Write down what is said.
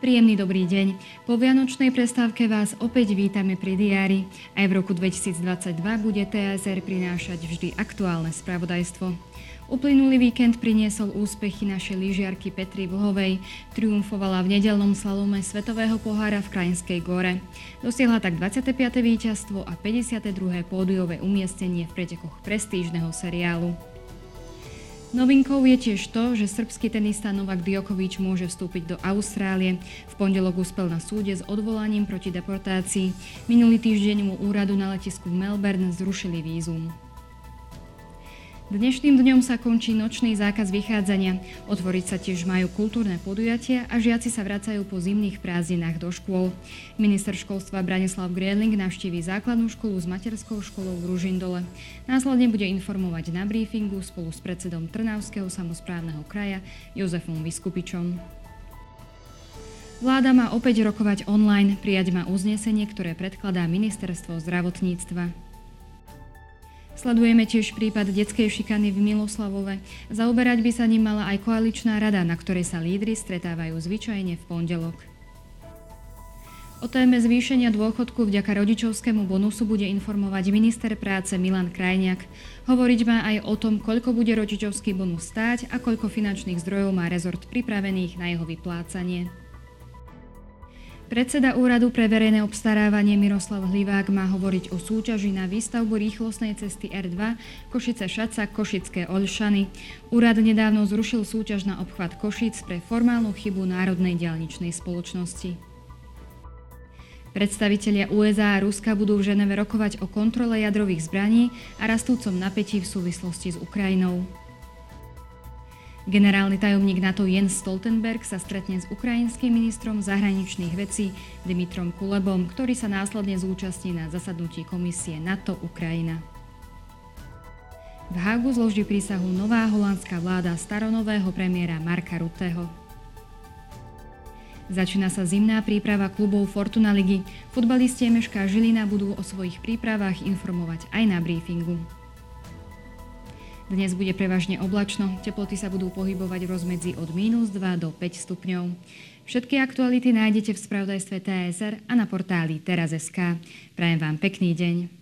Príjemný dobrý deň. Po vianočnej prestávke vás opäť vítame pri diári. Aj v roku 2022 bude TSR prinášať vždy aktuálne spravodajstvo. Uplynulý víkend priniesol úspechy našej lyžiarky Petri Vlhovej. Triumfovala v nedelnom slalome Svetového pohára v Krajinskej gore. Dosiahla tak 25. víťazstvo a 52. pódiové umiestnenie v pretekoch prestížneho seriálu. Novinkou je tiež to, že srbský tenista Novak Djokovic môže vstúpiť do Austrálie. V pondelok uspel na súde s odvolaním proti deportácii. Minulý týždeň mu úradu na letisku v Melbourne zrušili vízum. Dnešným dňom sa končí nočný zákaz vychádzania. Otvoriť sa tiež majú kultúrne podujatia a žiaci sa vracajú po zimných prázdninách do škôl. Minister školstva Branislav Griedling navštíví základnú školu s materskou školou v Ružindole. Následne bude informovať na briefingu spolu s predsedom Trnavského samozprávneho kraja Jozefom Vyskupičom. Vláda má opäť rokovať online, prijať má uznesenie, ktoré predkladá ministerstvo zdravotníctva. Sledujeme tiež prípad detskej šikany v Miloslavove. Zaoberať by sa ním mala aj koaličná rada, na ktorej sa lídry stretávajú zvyčajne v pondelok. O téme zvýšenia dôchodku vďaka rodičovskému bonusu bude informovať minister práce Milan Krajniak. Hovoriť má aj o tom, koľko bude rodičovský bonus stáť a koľko finančných zdrojov má rezort pripravených na jeho vyplácanie. Predseda Úradu pre verejné obstarávanie Miroslav Hlivák má hovoriť o súťaži na výstavbu rýchlostnej cesty R2 Košice Šaca Košické Olšany. Úrad nedávno zrušil súťaž na obchvat Košic pre formálnu chybu Národnej dialničnej spoločnosti. Predstavitelia USA a Ruska budú v Ženeve rokovať o kontrole jadrových zbraní a rastúcom napätí v súvislosti s Ukrajinou. Generálny tajomník NATO Jens Stoltenberg sa stretne s ukrajinským ministrom zahraničných vecí Dimitrom Kulebom, ktorý sa následne zúčastní na zasadnutí komisie NATO-Ukrajina. V Hagu zloží prísahu nová holandská vláda staronového premiéra Marka Rutteho. Začína sa zimná príprava klubov Fortuna ligy. Futbalisti Meška Žilina budú o svojich prípravách informovať aj na briefingu. Dnes bude prevažne oblačno, teploty sa budú pohybovať v rozmedzi od minus 2 do 5 stupňov. Všetky aktuality nájdete v spravodajstve TSR a na portáli teraz.sk. Prajem vám pekný deň.